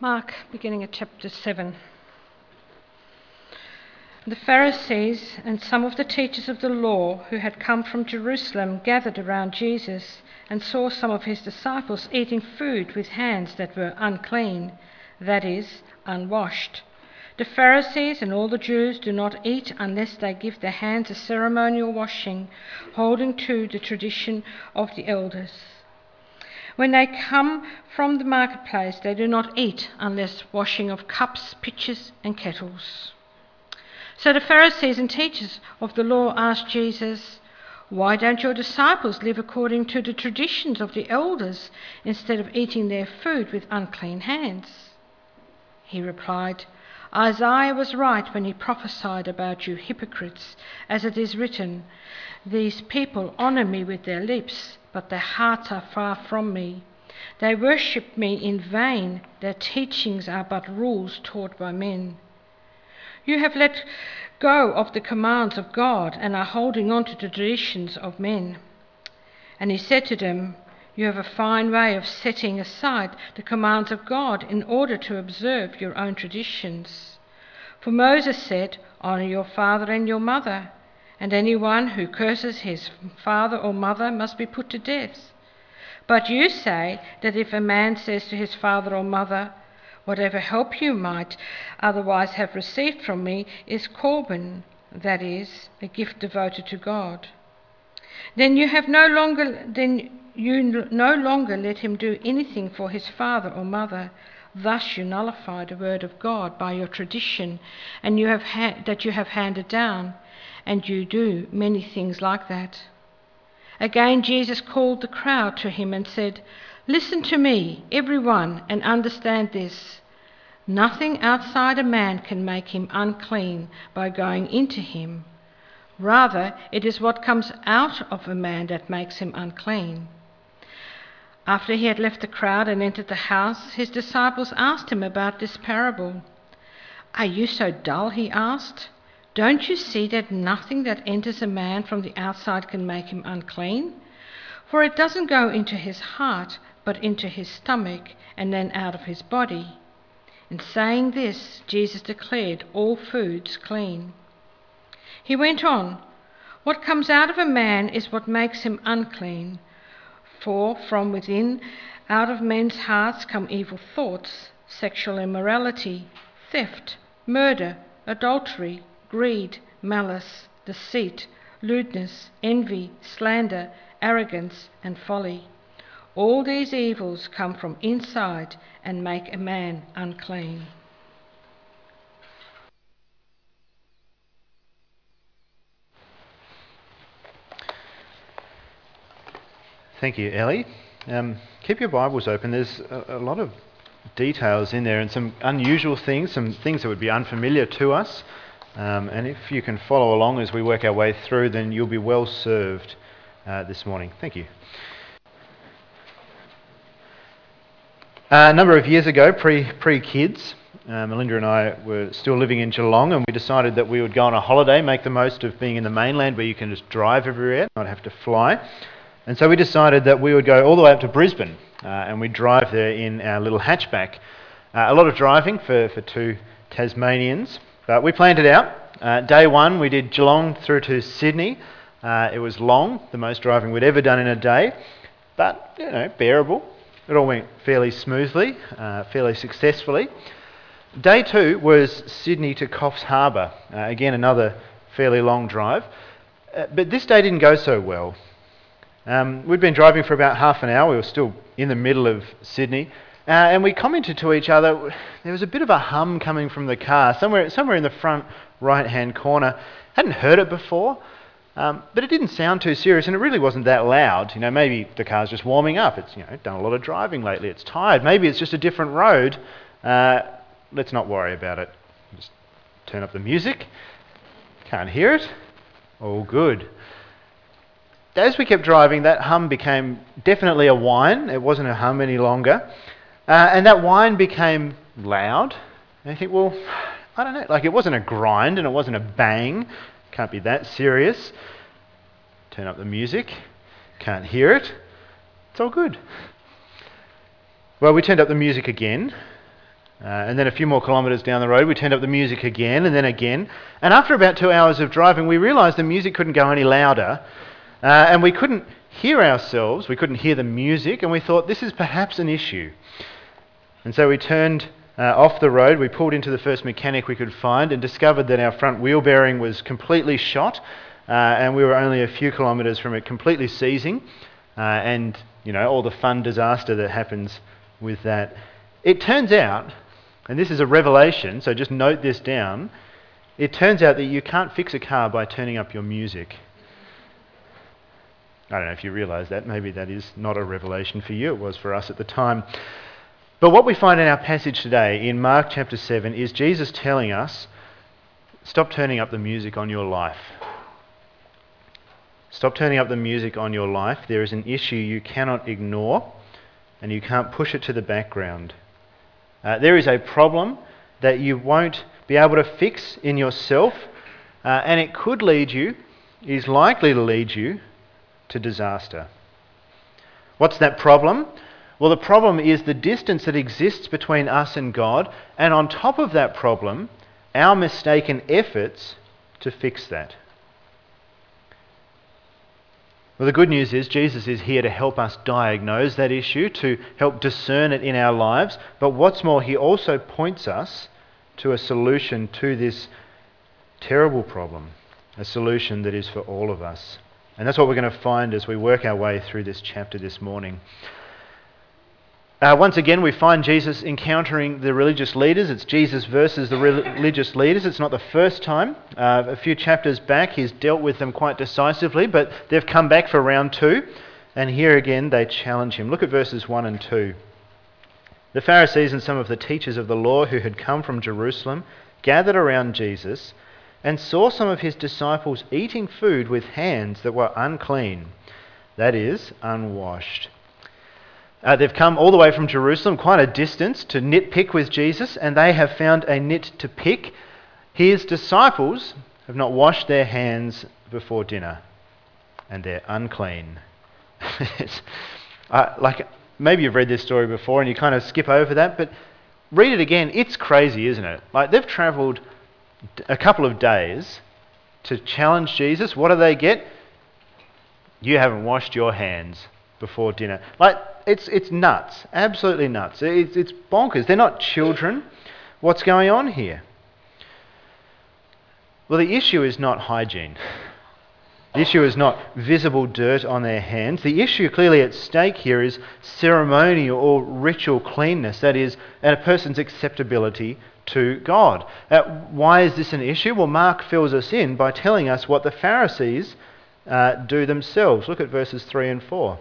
Mark, beginning at chapter 7. The Pharisees and some of the teachers of the law who had come from Jerusalem gathered around Jesus and saw some of his disciples eating food with hands that were unclean, that is, unwashed. The Pharisees and all the Jews do not eat unless they give their hands a ceremonial washing, holding to the tradition of the elders. When they come from the marketplace, they do not eat unless washing of cups, pitchers, and kettles. So the Pharisees and teachers of the law asked Jesus, Why don't your disciples live according to the traditions of the elders instead of eating their food with unclean hands? He replied, Isaiah was right when he prophesied about you hypocrites, as it is written, These people honour me with their lips but their hearts are far from me. They worship me in vain, their teachings are but rules taught by men. You have let go of the commands of God and are holding on to the traditions of men. And he said to them, You have a fine way of setting aside the commands of God in order to observe your own traditions. For Moses said, Honour your father and your mother and anyone who curses his father or mother must be put to death. But you say that if a man says to his father or mother, Whatever help you might otherwise have received from me is Corban, that is, a gift devoted to God. Then you have no longer then you no longer let him do anything for his father or mother. Thus you nullify the word of God by your tradition, and you have ha- that you have handed down and you do many things like that. Again, Jesus called the crowd to him and said, Listen to me, everyone, and understand this. Nothing outside a man can make him unclean by going into him. Rather, it is what comes out of a man that makes him unclean. After he had left the crowd and entered the house, his disciples asked him about this parable. Are you so dull? he asked. Don't you see that nothing that enters a man from the outside can make him unclean? For it doesn't go into his heart, but into his stomach, and then out of his body. In saying this, Jesus declared all foods clean. He went on, What comes out of a man is what makes him unclean. For from within, out of men's hearts come evil thoughts, sexual immorality, theft, murder, adultery greed, malice, deceit, lewdness, envy, slander, arrogance, and folly. All these evils come from inside and make a man unclean. Thank you, Ellie. Um, keep your Bibles open. There's a, a, lot of details in there and some unusual things, some things that would be unfamiliar to us. Um, and if you can follow along as we work our way through, then you'll be well served uh, this morning. Thank you. Uh, a number of years ago, pre pre kids, uh, Melinda and I were still living in Geelong, and we decided that we would go on a holiday, make the most of being in the mainland where you can just drive everywhere, not have to fly. And so we decided that we would go all the way up to Brisbane, uh, and we'd drive there in our little hatchback. Uh, a lot of driving for, for two Tasmanians. But we planned it out. Uh, day one, we did Geelong through to Sydney. Uh, it was long, the most driving we'd ever done in a day, but you know, bearable. It all went fairly smoothly, uh, fairly successfully. Day two was Sydney to Coffs Harbour. Uh, again, another fairly long drive. Uh, but this day didn't go so well. Um, we'd been driving for about half an hour. We were still in the middle of Sydney. Uh, and we commented to each other, there was a bit of a hum coming from the car, somewhere, somewhere in the front right hand corner. Hadn't heard it before, um, but it didn't sound too serious, and it really wasn't that loud. You know, maybe the car's just warming up. It's you know done a lot of driving lately. It's tired. Maybe it's just a different road. Uh, let's not worry about it. Just turn up the music. Can't hear it. All good. As we kept driving, that hum became definitely a whine. It wasn't a hum any longer. Uh, and that whine became loud. And you think, well, I don't know. Like it wasn't a grind and it wasn't a bang. Can't be that serious. Turn up the music. Can't hear it. It's all good. Well, we turned up the music again. Uh, and then a few more kilometres down the road, we turned up the music again and then again. And after about two hours of driving, we realised the music couldn't go any louder. Uh, and we couldn't hear ourselves, we couldn't hear the music, and we thought this is perhaps an issue. And so we turned uh, off the road, we pulled into the first mechanic we could find, and discovered that our front wheel bearing was completely shot, uh, and we were only a few kilometres from it completely seizing, uh, and you know all the fun disaster that happens with that. It turns out and this is a revelation, so just note this down. It turns out that you can't fix a car by turning up your music. I don't know if you realize that. Maybe that is not a revelation for you. It was for us at the time. But what we find in our passage today in Mark chapter 7 is Jesus telling us stop turning up the music on your life. Stop turning up the music on your life. There is an issue you cannot ignore, and you can't push it to the background. Uh, there is a problem that you won't be able to fix in yourself, uh, and it could lead you, is likely to lead you, to disaster. What's that problem? Well, the problem is the distance that exists between us and God, and on top of that problem, our mistaken efforts to fix that. Well, the good news is Jesus is here to help us diagnose that issue, to help discern it in our lives. But what's more, he also points us to a solution to this terrible problem, a solution that is for all of us. And that's what we're going to find as we work our way through this chapter this morning. Uh, once again, we find Jesus encountering the religious leaders. It's Jesus versus the religious leaders. It's not the first time. Uh, a few chapters back, he's dealt with them quite decisively, but they've come back for round two. And here again, they challenge him. Look at verses 1 and 2. The Pharisees and some of the teachers of the law who had come from Jerusalem gathered around Jesus and saw some of his disciples eating food with hands that were unclean, that is, unwashed. Uh, they've come all the way from Jerusalem, quite a distance, to nitpick with Jesus, and they have found a nit to pick. His disciples have not washed their hands before dinner, and they're unclean. uh, like maybe you've read this story before, and you kind of skip over that, but read it again. It's crazy, isn't it? Like they've travelled a couple of days to challenge Jesus. What do they get? You haven't washed your hands before dinner. Like it's, it's nuts. Absolutely nuts. It's, it's bonkers. They're not children. What's going on here? Well, the issue is not hygiene. The issue is not visible dirt on their hands. The issue clearly at stake here is ceremonial or ritual cleanness, that is, and a person's acceptability to God. Uh, why is this an issue? Well, Mark fills us in by telling us what the Pharisees uh, do themselves. Look at verses 3 and 4.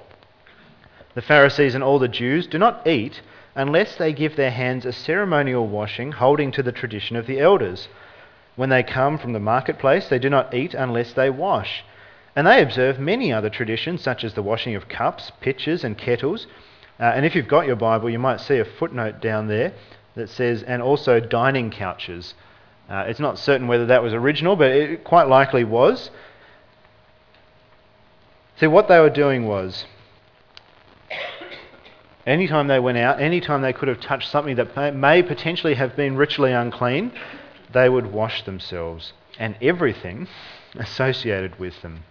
The Pharisees and all the Jews do not eat unless they give their hands a ceremonial washing holding to the tradition of the elders. When they come from the marketplace, they do not eat unless they wash. And they observe many other traditions, such as the washing of cups, pitchers, and kettles. Uh, and if you've got your Bible, you might see a footnote down there that says, and also dining couches. Uh, it's not certain whether that was original, but it quite likely was. See, what they were doing was Anytime they went out, anytime they could have touched something that may potentially have been ritually unclean, they would wash themselves and everything associated with them.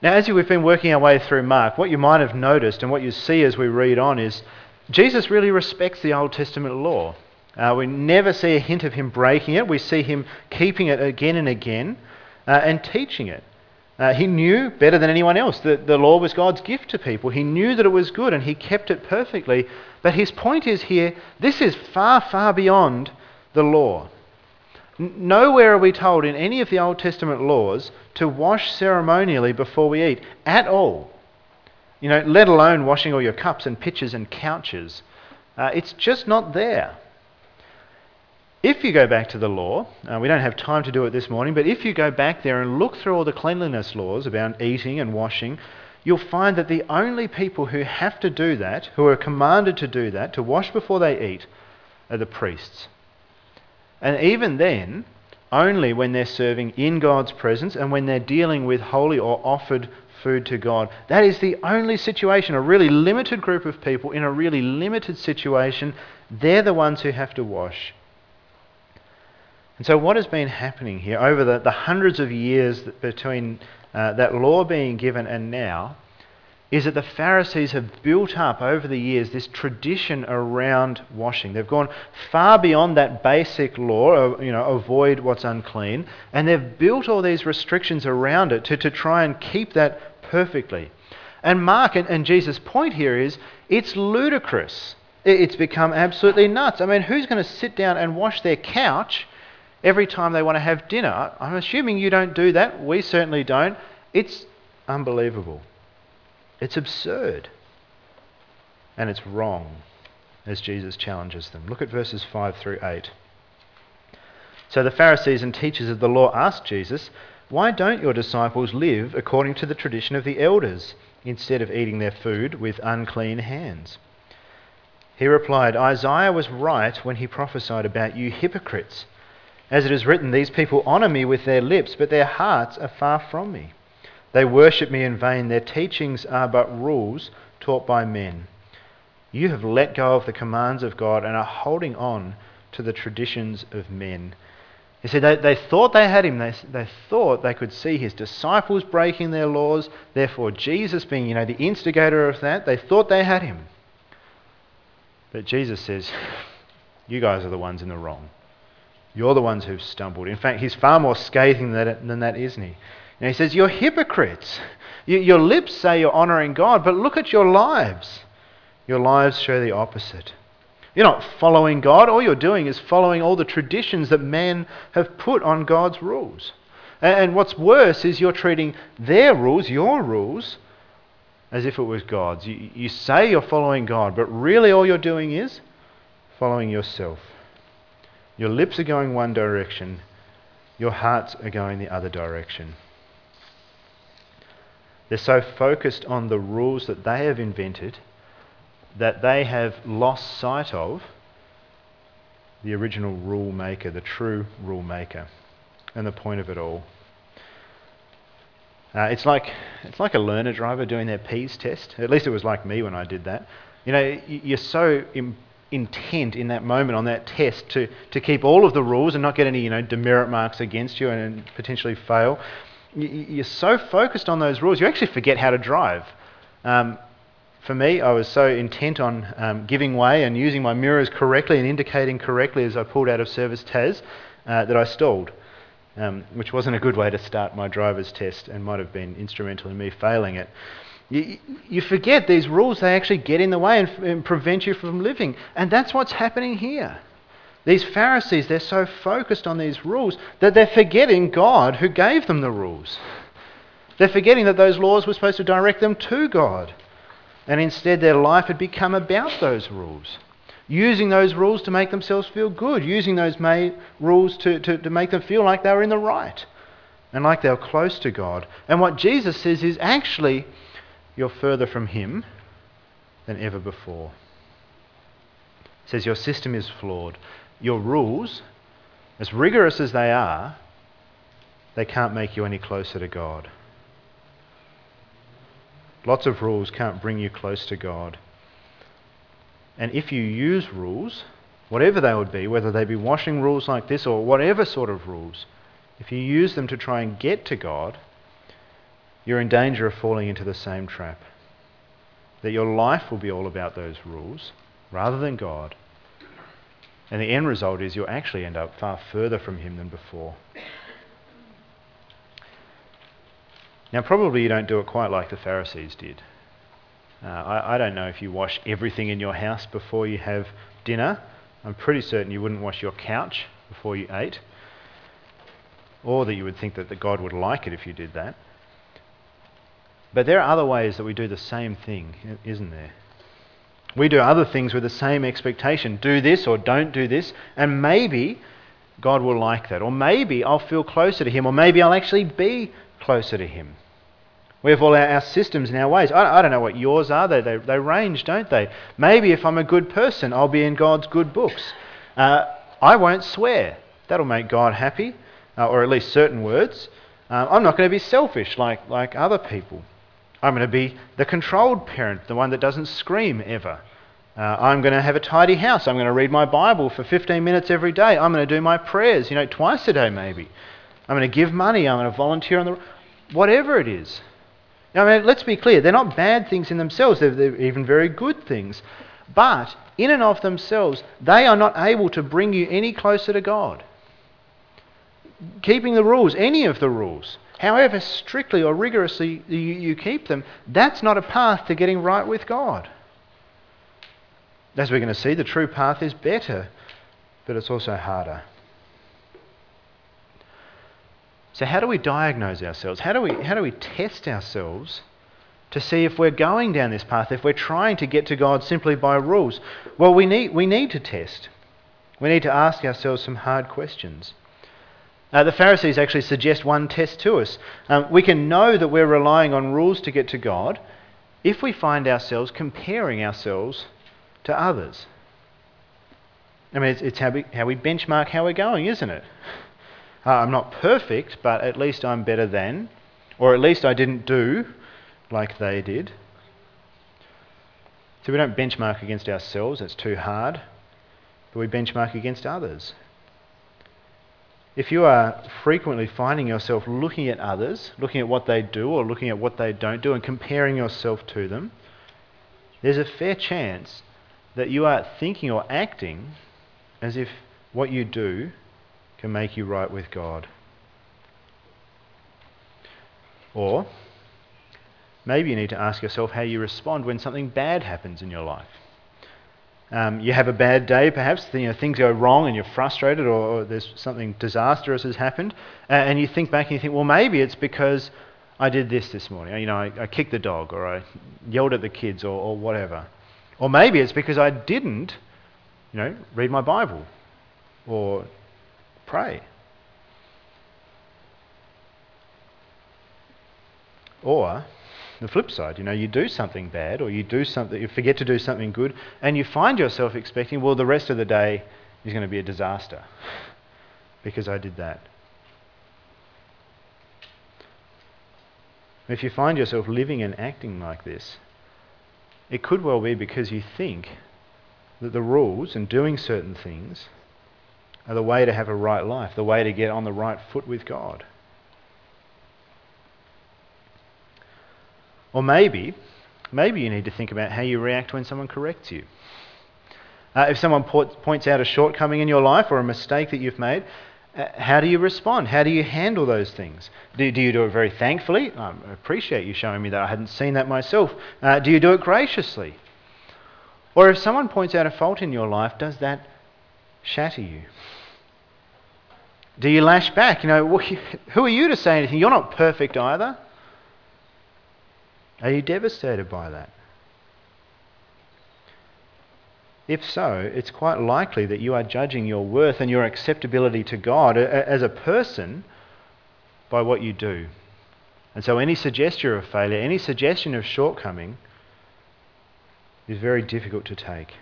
Now, as we've been working our way through Mark, what you might have noticed and what you see as we read on is Jesus really respects the Old Testament law. Uh, we never see a hint of him breaking it. We see him keeping it again and again uh, and teaching it. Uh, he knew better than anyone else that the law was God's gift to people. He knew that it was good and he kept it perfectly. But his point is here this is far, far beyond the law. N- nowhere are we told in any of the Old Testament laws to wash ceremonially before we eat at all. You know, let alone washing all your cups and pitchers and couches. Uh, it's just not there. If you go back to the law, uh, we don't have time to do it this morning, but if you go back there and look through all the cleanliness laws about eating and washing, you'll find that the only people who have to do that, who are commanded to do that, to wash before they eat, are the priests. And even then, only when they're serving in God's presence and when they're dealing with holy or offered food to God. That is the only situation, a really limited group of people in a really limited situation, they're the ones who have to wash. And so, what has been happening here over the, the hundreds of years between uh, that law being given and now is that the Pharisees have built up over the years this tradition around washing. They've gone far beyond that basic law, you know, avoid what's unclean, and they've built all these restrictions around it to, to try and keep that perfectly. And Mark and, and Jesus' point here is it's ludicrous. It's become absolutely nuts. I mean, who's going to sit down and wash their couch every time they want to have dinner? I'm assuming you don't do that. We certainly don't. It's unbelievable. It's absurd. And it's wrong, as Jesus challenges them. Look at verses 5 through 8. So the Pharisees and teachers of the law asked Jesus, Why don't your disciples live according to the tradition of the elders, instead of eating their food with unclean hands? He replied, Isaiah was right when he prophesied about you hypocrites. As it is written, These people honour me with their lips, but their hearts are far from me. They worship me in vain. Their teachings are but rules taught by men. You have let go of the commands of God and are holding on to the traditions of men. You see, they, they thought they had him. They, they thought they could see his disciples breaking their laws. Therefore, Jesus being, you know, the instigator of that, they thought they had him. But Jesus says, you guys are the ones in the wrong. You're the ones who've stumbled. In fact, he's far more scathing than that, isn't he? And he says, You're hypocrites. Your lips say you're honouring God, but look at your lives. Your lives show the opposite. You're not following God. All you're doing is following all the traditions that men have put on God's rules. And what's worse is you're treating their rules, your rules, as if it was God's. You, you say you're following God, but really all you're doing is following yourself. Your lips are going one direction, your hearts are going the other direction. They're so focused on the rules that they have invented that they have lost sight of the original rule maker, the true rule maker, and the point of it all. Uh, it's like it's like a learner driver doing their P's test. At least it was like me when I did that. You know, you're so Im- intent in that moment on that test to, to keep all of the rules and not get any you know demerit marks against you and, and potentially fail you're so focused on those rules, you actually forget how to drive. Um, for me, I was so intent on um, giving way and using my mirrors correctly and indicating correctly as I pulled out of service TAS uh, that I stalled, um, which wasn't a good way to start my driver's test and might have been instrumental in me failing it. You, you forget these rules, they actually get in the way and, and prevent you from living. And that's what's happening here. These Pharisees, they're so focused on these rules that they're forgetting God who gave them the rules. They're forgetting that those laws were supposed to direct them to God. And instead, their life had become about those rules. Using those rules to make themselves feel good, using those rules to, to, to make them feel like they were in the right and like they were close to God. And what Jesus says is actually, you're further from Him than ever before. He says, Your system is flawed your rules, as rigorous as they are, they can't make you any closer to God. Lots of rules can't bring you close to God. And if you use rules, whatever they would be, whether they be washing rules like this or whatever sort of rules, if you use them to try and get to God, you're in danger of falling into the same trap. That your life will be all about those rules rather than God. And the end result is you'll actually end up far further from Him than before. Now, probably you don't do it quite like the Pharisees did. Uh, I, I don't know if you wash everything in your house before you have dinner. I'm pretty certain you wouldn't wash your couch before you ate, or that you would think that the God would like it if you did that. But there are other ways that we do the same thing, isn't there? We do other things with the same expectation do this or don't do this, and maybe God will like that. Or maybe I'll feel closer to Him, or maybe I'll actually be closer to Him. We have all our, our systems and our ways. I, I, don't know what yours are. They, they, they, range, don't they? Maybe if I'm a good person, I'll be in God's good books. Uh, I won't swear. That'll make God happy, uh, or at least certain words. Uh, I'm not going to be selfish like, like other people. I'm going to be the controlled parent, the one that doesn't scream ever. Uh, I'm going to have a tidy house. I'm going to read my Bible for 15 minutes every day. I'm going to do my prayers, you know, twice a day maybe. I'm going to give money. I'm going to volunteer on the. Whatever it is. Now, I mean, let's be clear. They're not bad things in themselves, they're, they're even very good things. But in and of themselves, they are not able to bring you any closer to God. Keeping the rules, any of the rules, however strictly or rigorously you, you keep them, that's not a path to getting right with God. As we're going to see, the true path is better, but it's also harder. So, how do we diagnose ourselves? How do we, how do we test ourselves to see if we're going down this path, if we're trying to get to God simply by rules? Well, we need, we need to test. We need to ask ourselves some hard questions. Uh, the Pharisees actually suggest one test to us. Um, we can know that we're relying on rules to get to God if we find ourselves comparing ourselves to others. I mean, it's, it's how, we, how we benchmark how we're going, isn't it? Uh, I'm not perfect, but at least I'm better than, or at least I didn't do like they did. So we don't benchmark against ourselves, it's too hard, but we benchmark against others. If you are frequently finding yourself looking at others, looking at what they do or looking at what they don't do, and comparing yourself to them, there's a fair chance that you are thinking or acting as if what you do can make you right with God. Or maybe you need to ask yourself how you respond when something bad happens in your life. Um, you have a bad day, perhaps you know, things go wrong and you're frustrated, or, or there's something disastrous has happened, uh, and you think back and you think, well, maybe it's because I did this this morning. You know, I, I kicked the dog, or I yelled at the kids, or, or whatever. Or maybe it's because I didn't, you know, read my Bible, or pray. Or the flip side, you know, you do something bad or you do something, you forget to do something good, and you find yourself expecting, well, the rest of the day is going to be a disaster because I did that. If you find yourself living and acting like this, it could well be because you think that the rules and doing certain things are the way to have a right life, the way to get on the right foot with God. Or maybe, maybe you need to think about how you react when someone corrects you. Uh, if someone points out a shortcoming in your life or a mistake that you've made, uh, how do you respond? How do you handle those things? Do, do you do it very thankfully? I appreciate you showing me that. I hadn't seen that myself. Uh, do you do it graciously? Or if someone points out a fault in your life, does that shatter you? Do you lash back? You know, who are you to say anything? You're not perfect either. Are you devastated by that? If so, it's quite likely that you are judging your worth and your acceptability to God as a person by what you do. And so any suggestion of failure, any suggestion of shortcoming is very difficult to take.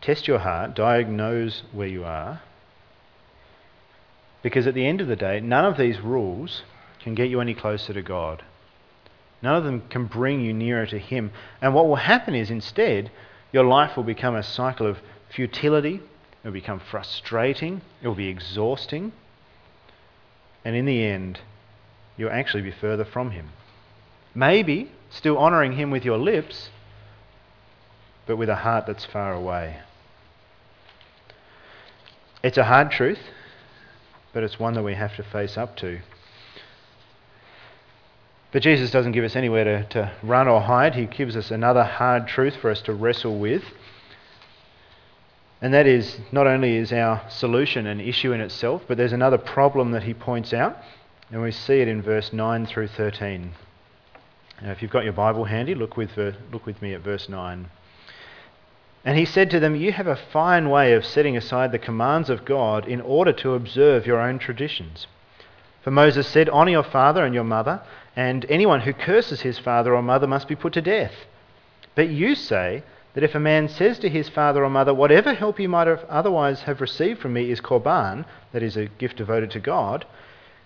Test your heart, diagnose where you are. Because at the end of the day, none of these rules can get you any closer to God. None of them can bring you nearer to Him. And what will happen is instead, your life will become a cycle of futility, it will become frustrating, it will be exhausting, and in the end, you'll actually be further from Him. Maybe still honouring Him with your lips, but with a heart that's far away. It's a hard truth, but it's one that we have to face up to. But Jesus doesn't give us anywhere to, to run or hide. He gives us another hard truth for us to wrestle with. And that is not only is our solution an issue in itself, but there's another problem that he points out, and we see it in verse 9 through 13. Now, if you've got your Bible handy, look with, look with me at verse 9. And he said to them, You have a fine way of setting aside the commands of God in order to observe your own traditions. For Moses said, Honour your father and your mother, and anyone who curses his father or mother must be put to death. But you say that if a man says to his father or mother, Whatever help you might have otherwise have received from me is korban, that is, a gift devoted to God,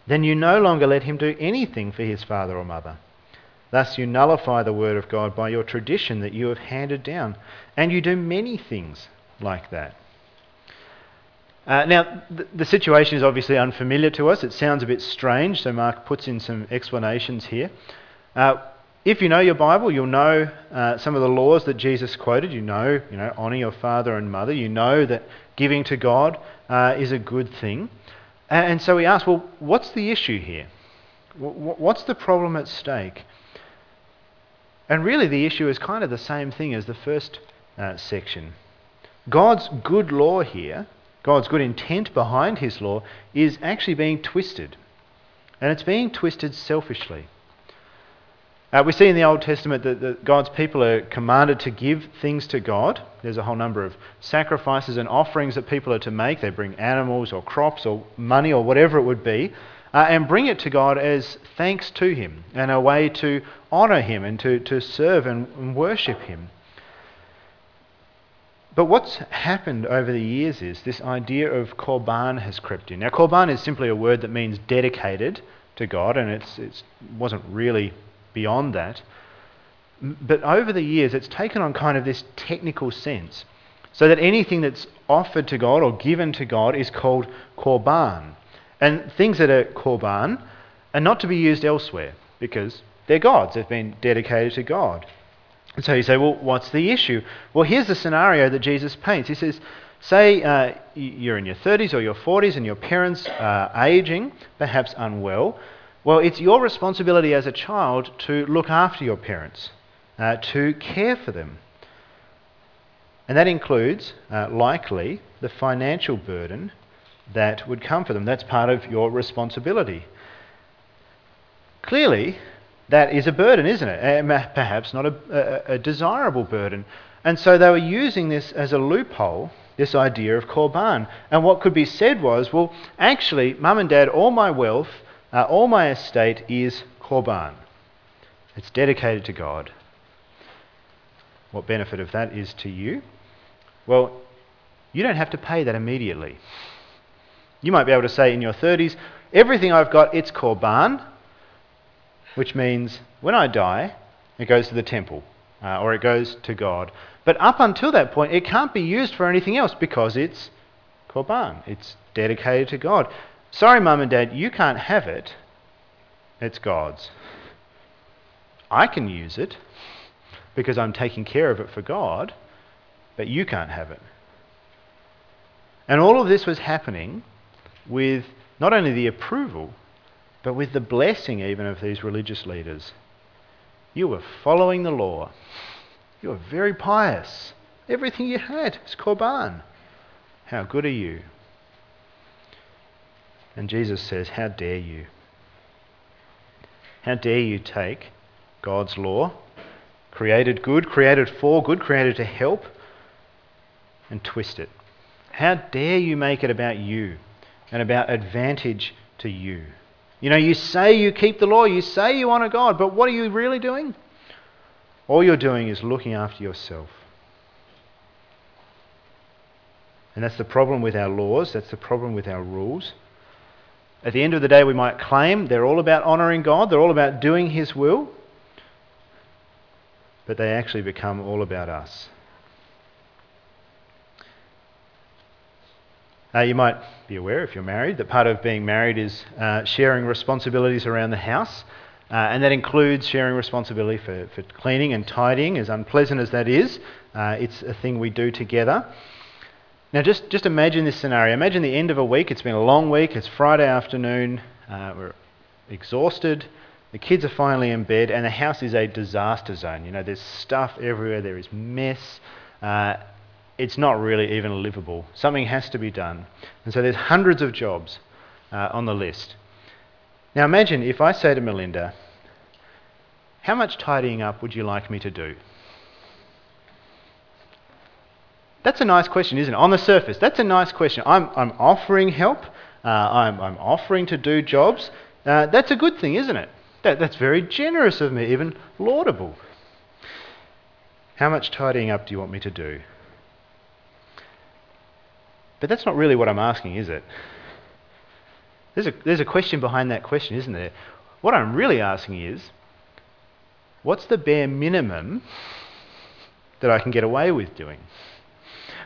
then you no longer let him do anything for his father or mother. Thus, you nullify the word of God by your tradition that you have handed down, and you do many things like that. Uh, now, the, the situation is obviously unfamiliar to us. It sounds a bit strange, so Mark puts in some explanations here. Uh, if you know your Bible, you'll know uh, some of the laws that Jesus quoted. You know, you know, honour your father and mother. You know that giving to God uh, is a good thing. And so we ask, well, what's the issue here? What's the problem at stake? And really, the issue is kind of the same thing as the first uh, section. God's good law here God's good intent behind his law is actually being twisted. And it's being twisted selfishly. Uh, we see in the Old Testament that, that, God's people are commanded to give things to God. There's a whole number of sacrifices and offerings that people are to make. They bring animals or crops or money or whatever it would be uh, and bring it to God as thanks to Him and a way to honour Him and to, to serve and, and worship Him. But what's happened over the years is this idea of korban has crept in. Now, korban is simply a word that means dedicated to God, and it's, it wasn't really beyond that. But over the years, it's taken on kind of this technical sense. So that anything that's offered to God or given to God is called korban. And things that are korban are not to be used elsewhere because they're God's, they've been dedicated to God. And so you say, well, what's the issue? Well, here's the scenario that Jesus paints. He says, say uh, you're in your 30s or your 40s and your parents are aging, perhaps unwell. Well, it's your responsibility as a child to look after your parents, uh, to care for them. And that includes, uh, likely, the financial burden that would come for them. That's part of your responsibility. Clearly, that is a burden, isn't it? Perhaps not a, a, a, desirable burden. And so they were using this as a loophole, this idea of korban. And what could be said was, well, actually, mum and dad, all my wealth, uh, all my estate is korban. It's dedicated to God. What benefit of that is to you? Well, you don't have to pay that immediately. You might be able to say in your 30s, everything I've got, it's korban which means when I die, it goes to the temple uh, or it goes to God. But up until that point, it can't be used for anything else because it's korban. It's dedicated to God. Sorry, mum and dad, you can't have it. It's God's. I can use it because I'm taking care of it for God, but you can't have it. And all of this was happening with not only the approval but with the blessing even of these religious leaders. You were following the law. You were very pious. Everything you had is korban. How good are you? And Jesus says, How dare you? How dare you take God's law, created good, created for good, created to help, and twist it? How dare you make it about you and about advantage to you? You know, you say you keep the law, you say you honour God, but what are you really doing? All you're doing is looking after yourself. And that's the problem with our laws, that's the problem with our rules. At the end of the day, we might claim they're all about honouring God, they're all about doing His will, but they actually become all about us. Uh, you might be aware, if you're married, that part of being married is uh, sharing responsibilities around the house. Uh, and that includes sharing responsibility for, for cleaning and tidying, as unpleasant as that is. Uh, it's a thing we do together. Now, just, just imagine this scenario. Imagine the end of a week. It's been a long week. It's Friday afternoon. Uh, we're exhausted. The kids are finally in bed, and the house is a disaster zone. You know, there's stuff everywhere. There is mess. Uh, it's not really even livable. Something has to be done. And so there's hundreds of jobs uh, on the list. Now imagine if I say to Melinda, How much tidying up would you like me to do? That's a nice question, isn't it? On the surface, that's a nice question. I'm, I'm offering help, uh, I'm, I'm offering to do jobs. Uh, that's a good thing, isn't it? That, that's very generous of me, even laudable. How much tidying up do you want me to do? But that's not really what I'm asking, is it? There's a, there's a question behind that question, isn't there? What I'm really asking is what's the bare minimum that I can get away with doing?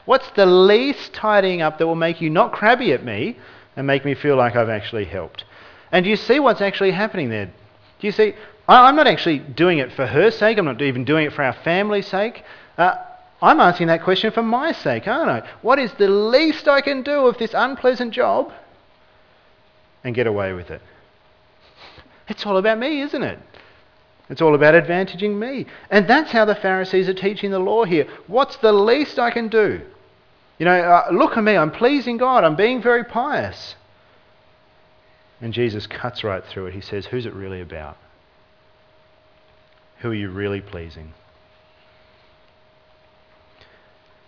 What's the least tidying up that will make you not crabby at me and make me feel like I've actually helped? And do you see what's actually happening there? Do you see? I'm not actually doing it for her sake. I'm not even doing it for our family's sake. Uh, I'm asking that question for my sake, aren't I? What is the least I can do of this unpleasant job and get away with it? It's all about me, isn't it? It's all about advantaging me. And that's how the Pharisees are teaching the law here. What's the least I can do? You know, uh, look at me, I'm pleasing God, I'm being very pious. And Jesus cuts right through it. He says, Who's it really about? Who are you really pleasing?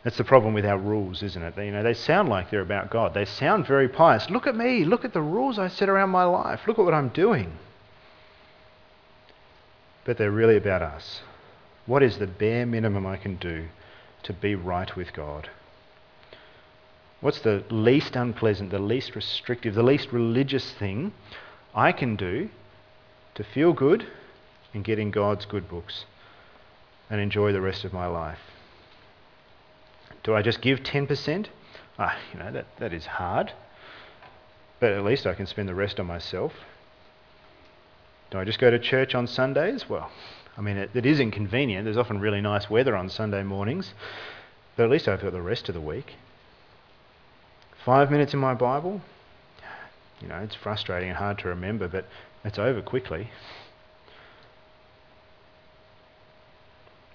That's the problem with our rules, isn't it? You know, they sound like they're about God. They sound very pious. Look at me. Look at the rules I set around my life. Look at what I'm doing. But they're really about us. What is the bare minimum I can do to be right with God? What's the least unpleasant, the least restrictive, the least religious thing I can do to feel good and get in God's good books and enjoy the rest of my life? Do I just give 10%? Ah, you know, that, that is hard. But at least I can spend the rest on myself. Do I just go to church on Sundays? Well, I mean, it, it is inconvenient. There's often really nice weather on Sunday mornings. But at least I've got the rest of the week. Five minutes in my Bible? You know, it's frustrating and hard to remember, but it's over quickly.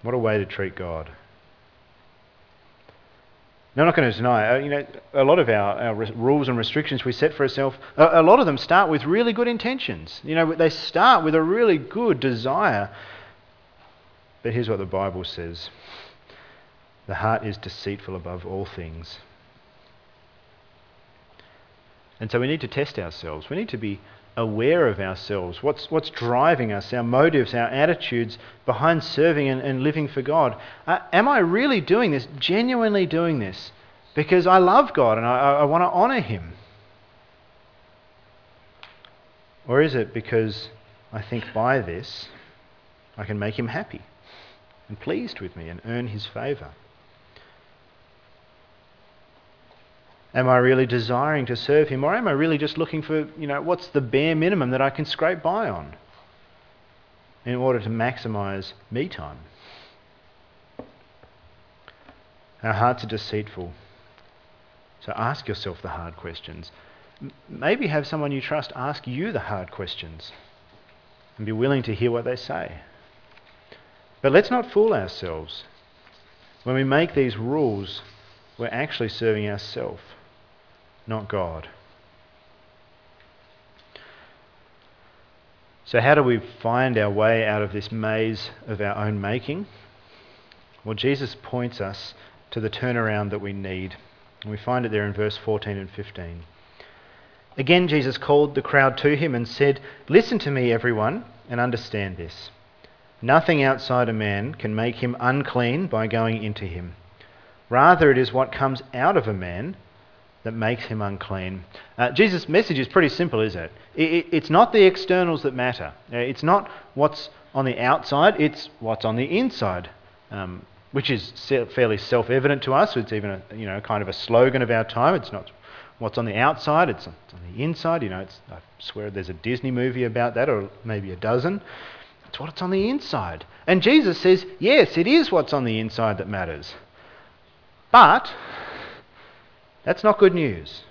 What a way to treat God. Now, I'm not going to deny, uh, you know, a lot of our, our rules and restrictions we set for ourselves, a, a lot of them start with really good intentions. You know, they start with a really good desire. But here's what the Bible says the heart is deceitful above all things and so we need to test ourselves. We need to be aware of ourselves. What's, what's driving us, our motives, our attitudes behind serving and, and living for God? Uh, am I really doing this, genuinely doing this, because I love God and I, I want to honour Him? Or is it because I think by this I can make Him happy and pleased with me and earn His favour? Am I really desiring to serve Him, or am I really just looking for, you know, what's the bare minimum that I can scrape by on in order to maximize me time? Our hearts are deceitful. So ask yourself the hard questions. Maybe have someone you trust ask you the hard questions and be willing to hear what they say. But let's not fool ourselves. When we make these rules, we're actually serving ourselves not God. So, how do we find our way out of this maze of our own making? Well, Jesus points us to the turnaround that we need. And we find it there in verse 14 and 15. Again, Jesus called the crowd to him and said, Listen to me, everyone, and understand this. Nothing outside a man can make him unclean by going into him. Rather, it is what comes out of a man that makes him unclean. Uh, Jesus' message is pretty simple, isn't it? It, it? It's not the externals that matter. Uh, it's not what's on the outside, it's what's on the inside, um, which is fairly self-evident to us. It's even a, you know, kind of a slogan of our time. It's not what's on the outside, it's on the inside. You know, I swear there's a Disney movie about that, or maybe a dozen. It's what's on the inside. And Jesus says, yes, it is what's on the inside that matters. But that's not good news.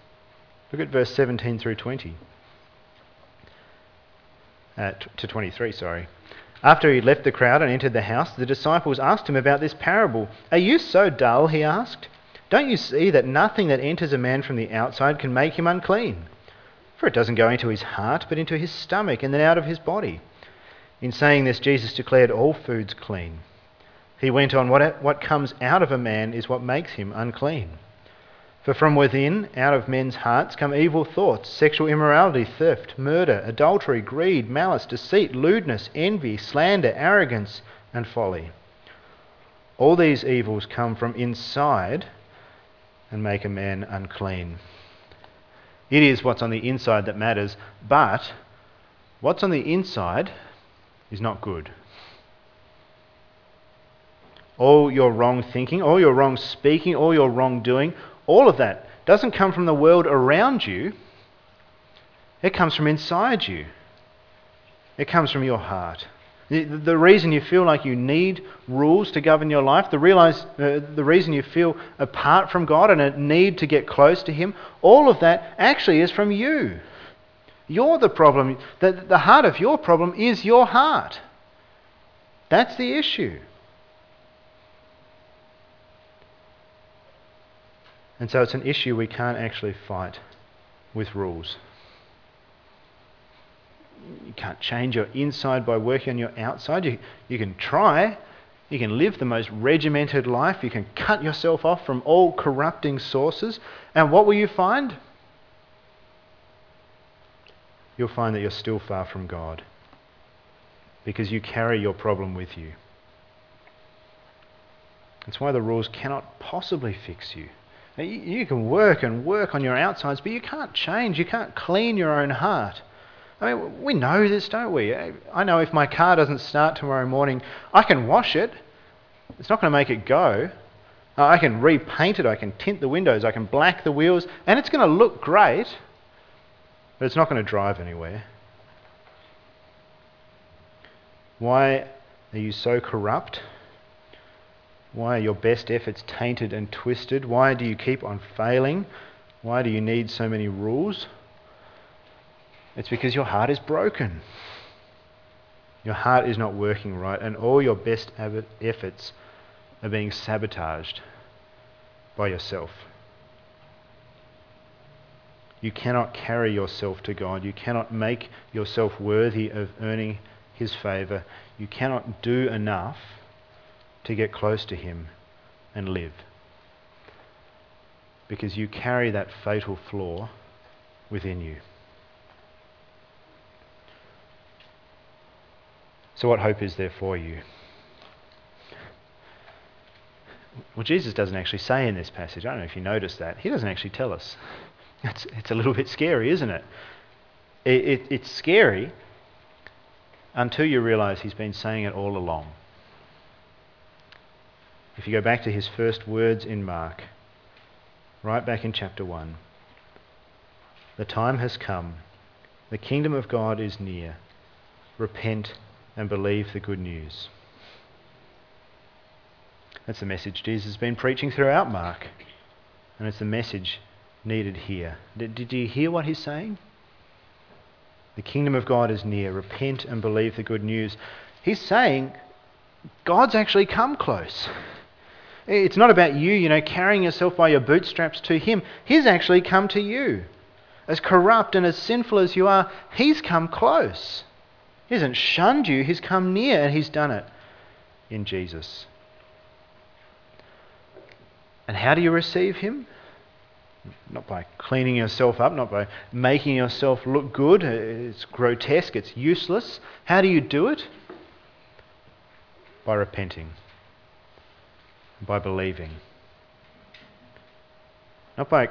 Look at verse 17 through 20. Uh, to 23, sorry. After he left the crowd and entered the house, the disciples asked him about this parable. Are you so dull? He asked. Don't you see that nothing that enters a man from the outside can make him unclean? For it doesn't go into his heart, but into his stomach and then out of his body. In saying this, Jesus declared all foods clean. He went on, What, what comes out of a man is what makes him unclean. For from within, out of men's hearts, come evil thoughts, sexual immorality, theft, murder, adultery, greed, malice, deceit, lewdness, envy, slander, arrogance, and folly. All these evils come from inside and make a man unclean. It is what's on the inside that matters, but what's on the inside is not good. All your wrong thinking, all your wrong speaking, all your wrong doing, all of that doesn't come from the world around you. It comes from inside you. It comes from your heart. The reason you feel like you need rules to govern your life, the, realize, uh, the reason you feel apart from God and a need to get close to Him, all of that actually is from you. You're the problem. The, the heart of your problem is your heart. That's the issue. And so it's an issue we can't actually fight with rules you can't change your inside by working on your outside. You, you can try. You can live the most regimented life. You can cut yourself off from all corrupting sources. And what will you find? You'll find that you're still far from God because you carry your problem with you. That's why the rules cannot possibly fix you. You can work and work on your outsides, but you can't change. You can't clean your own heart. I mean, we know this, don't we? I know if my car doesn't start tomorrow morning, I can wash it. It's not going to make it go. I can repaint it, I can tint the windows, I can black the wheels, and it's going to look great, but it's not going to drive anywhere. Why are you so corrupt? Why are your best efforts tainted and twisted? Why do you keep on failing? Why do you need so many rules? It's because your heart is broken. Your heart is not working right, and all your best efforts are being sabotaged by yourself. You cannot carry yourself to God. You cannot make yourself worthy of earning His favour. You cannot do enough to get close to Him and live. Because you carry that fatal flaw within you. So, what hope is there for you? Well, Jesus doesn't actually say in this passage, I don't know if you noticed that, he doesn't actually tell us. It's, it's a little bit scary, isn't it? it, it it's scary until you realize he's been saying it all along. If you go back to his first words in Mark, right back in chapter 1, the time has come, the kingdom of God is near. Repent and believe the good news. That's the message Jesus has been preaching throughout Mark. And it's the message needed here. Did, did you hear what he's saying? The kingdom of God is near. Repent and believe the good news. He's saying God's actually come close. It's not about you, you know, carrying yourself by your bootstraps to Him. He's actually come to you. As corrupt and as sinful as you are, He's come close. He hasn't shunned you, He's come near and He's done it in Jesus. And how do you receive Him? Not by cleaning yourself up, not by making yourself look good. It's grotesque, it's useless. How do you do it? By repenting, by believing. Not by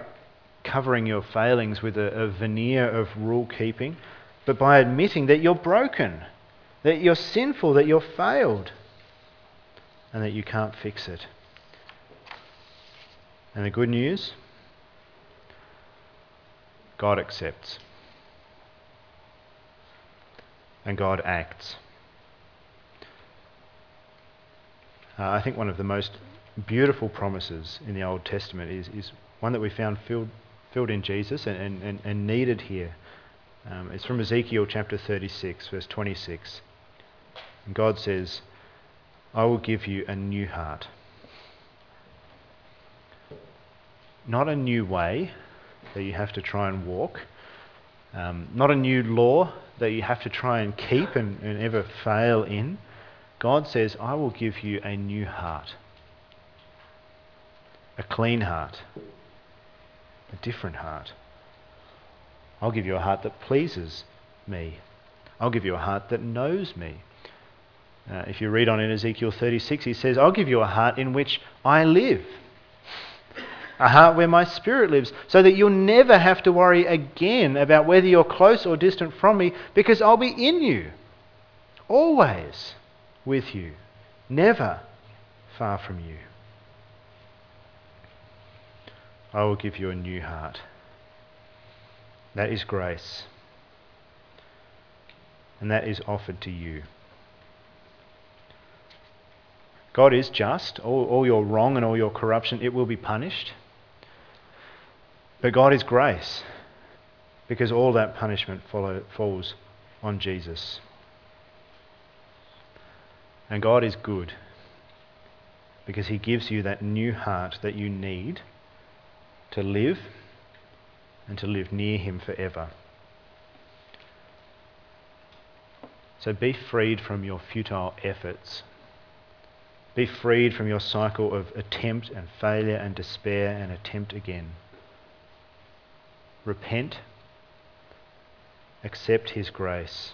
covering your failings with a, a veneer of rule keeping, but by admitting that you're broken, that you're sinful, that you're failed, and that you can't fix it. And the good news God accepts. And God acts. Uh, I think one of the most beautiful promises in the Old Testament is, is one that we found filled, filled in Jesus and, and, and needed here. Um, it's from Ezekiel chapter 36, verse 26. And God says, I will give you a new heart. Not a new way that you have to try and walk, um, not a new law that you have to try and keep and, and ever fail in. God says, I will give you a new heart, a clean heart, a different heart. I'll give you a heart that pleases me. I'll give you a heart that knows me. Uh, if you read on in Ezekiel 36, he says, I'll give you a heart in which I live. a heart where my spirit lives, so that you'll never have to worry again about whether you're close or distant from me, because I'll be in you, always with you, never far from you. I will give you a new heart. That is grace. And that is offered to you. God is just. All, all your wrong and all your corruption, it will be punished. But God is grace because all that punishment follow, falls on Jesus. And God is good because He gives you that new heart that you need to live and to live near Him forever. So be freed from your futile efforts. Be freed from your cycle of attempt and failure and despair and attempt again. Repent, accept His grace,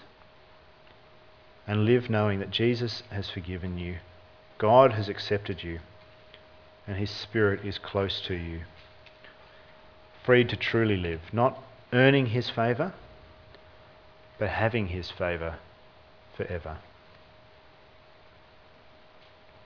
and live knowing that Jesus has forgiven you, God has accepted you, and His Spirit is close to you freed to truly live, not earning his favour, but having his favour forever.